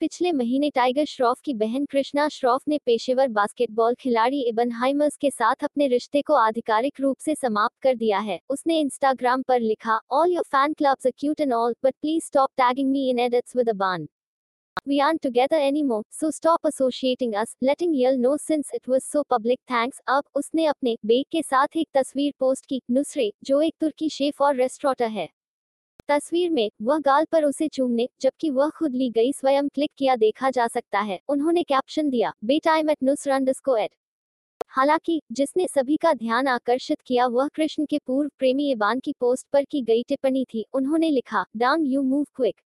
पिछले महीने टाइगर श्रॉफ की बहन कृष्णा श्रॉफ ने पेशेवर बास्केटबॉल खिलाड़ी इबन हाइमर्स के साथ अपने रिश्ते को आधिकारिक रूप से समाप्त कर दिया है। उसने इंस्टाग्राम पर लिखा all your fan clubs cute and all but please stop tagging me in edits with a bun We aren't together anymore, so stop associating us, letting y'all know since it was so public. Thanks. अब उसने अपने bake के साथ एक तस्वीर post की नुसरे जो एक तुर्की शेफ और रेस्टोरेंटर है। तस्वीर में, वह गाल पर उसे चूमने, जबकि वह खुद ली गई स्वयं क्लिक किया देखा जा सकता है। उन्होंने कैप्शन दिया बे टाइम एट नुसर एट। हालाँकि, जिसने सभी का ध्यान आकर्षित किया, वह कृष्ण के पूर्व प्रेमी एबान की पोस्ट पर की गई टिप्पणी थी। उन्होंने लिखा, डांग यू मूव क्विक।